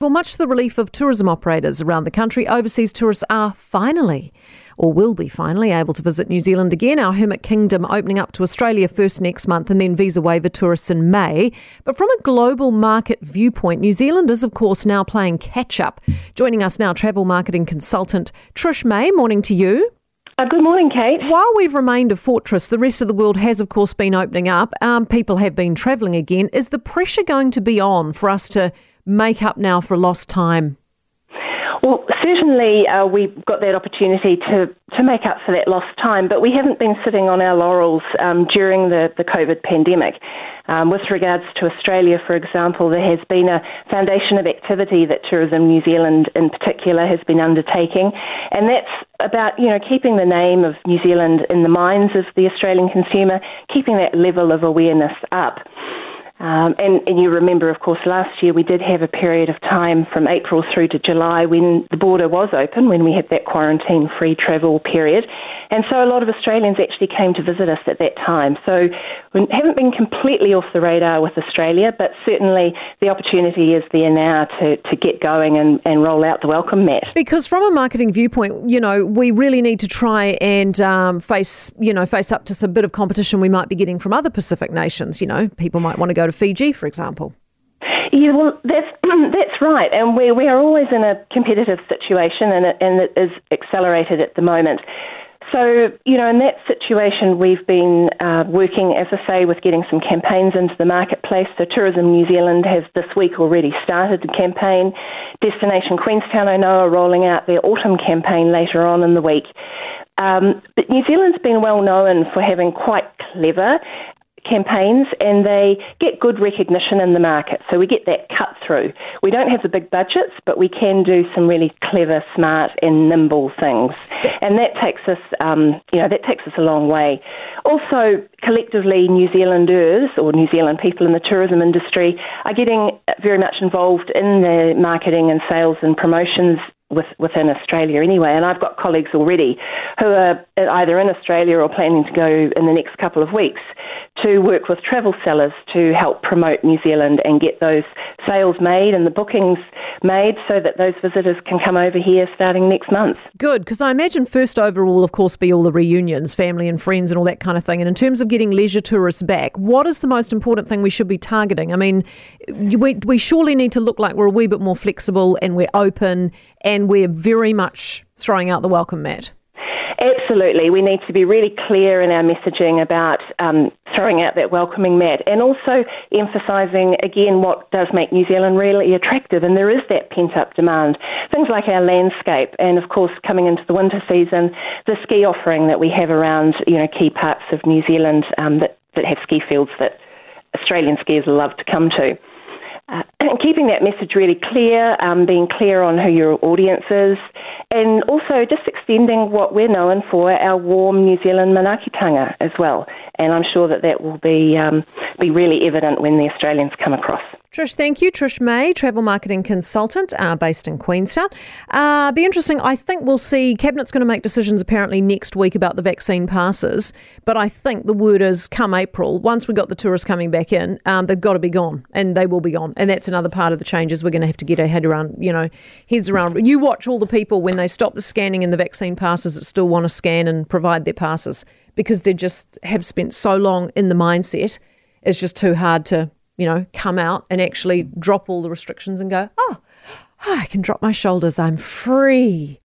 Well, much to the relief of tourism operators around the country, overseas tourists are finally, or will be finally, able to visit New Zealand again. Our Hermit Kingdom opening up to Australia first next month and then visa waiver tourists in May. But from a global market viewpoint, New Zealand is, of course, now playing catch up. Joining us now, travel marketing consultant Trish May. Morning to you. Uh, good morning, Kate. While we've remained a fortress, the rest of the world has, of course, been opening up. Um, people have been travelling again. Is the pressure going to be on for us to make up now for lost time? Well, certainly uh, we've got that opportunity to, to make up for that lost time, but we haven't been sitting on our laurels um, during the, the COVID pandemic. Um, with regards to Australia, for example, there has been a foundation of activity that Tourism New Zealand in particular has been undertaking, and that's about you know keeping the name of New Zealand in the minds of the Australian consumer, keeping that level of awareness up. Um, and, and, you remember, of course, last year we did have a period of time from April through to July when the border was open, when we had that quarantine free travel period. And so a lot of Australians actually came to visit us at that time. So we haven't been completely off the radar with Australia, but certainly the opportunity is there now to, to get going and, and roll out the welcome mat. Because from a marketing viewpoint, you know, we really need to try and um, face, you know, face up to some bit of competition we might be getting from other Pacific nations. You know, people might want to go to Fiji, for example. Yeah, well, that's that's right, and we we are always in a competitive situation, and it, and it is accelerated at the moment. So, you know, in that situation, we've been uh, working, as I say, with getting some campaigns into the marketplace. So, Tourism New Zealand has this week already started the campaign. Destination Queenstown, I know, are rolling out their autumn campaign later on in the week. Um, but New Zealand's been well known for having quite clever campaigns and they get good recognition in the market. So we get that cut through. We don't have the big budgets, but we can do some really clever, smart, and nimble things. And that takes us, um, you know, that takes us a long way. Also, collectively, New Zealanders or New Zealand people in the tourism industry are getting very much involved in the marketing and sales and promotions with, within Australia anyway. And I've got colleagues already who are either in Australia or planning to go in the next couple of weeks to work with travel sellers to help promote New Zealand and get those sales made and the bookings made so that those visitors can come over here starting next month. Good, because I imagine first overall, of course, be all the reunions, family and friends, and all that kind of thing. And in terms of getting leisure tourists back, what is the most important thing we should be targeting? I mean, we, we surely need to look like we're a wee bit more flexible and we're open and we're very much throwing out the welcome mat. Absolutely. We need to be really clear in our messaging about um, throwing out that welcoming mat and also emphasising again what does make New Zealand really attractive. And there is that pent up demand. Things like our landscape and, of course, coming into the winter season, the ski offering that we have around you know key parts of New Zealand um, that, that have ski fields that Australian skiers love to come to. Uh, keeping that message really clear, um, being clear on who your audience is, and also just extending what we're known for, our warm New Zealand manaakitanga as well. And I'm sure that that will be um, be really evident when the Australians come across. Trish, thank you. Trish May, travel marketing consultant uh, based in Queenstown. Uh, be interesting. I think we'll see Cabinet's going to make decisions apparently next week about the vaccine passes. But I think the word is come April, once we got the tourists coming back in, um, they've got to be gone and they will be gone. And that's another part of the changes we're going to have to get our head around, you know, heads around. You watch all the people when they stop the scanning and the vaccine passes that still want to scan and provide their passes because they just have spent so long in the mindset. It's just too hard to you know, come out and actually drop all the restrictions and go, oh, I can drop my shoulders. I'm free.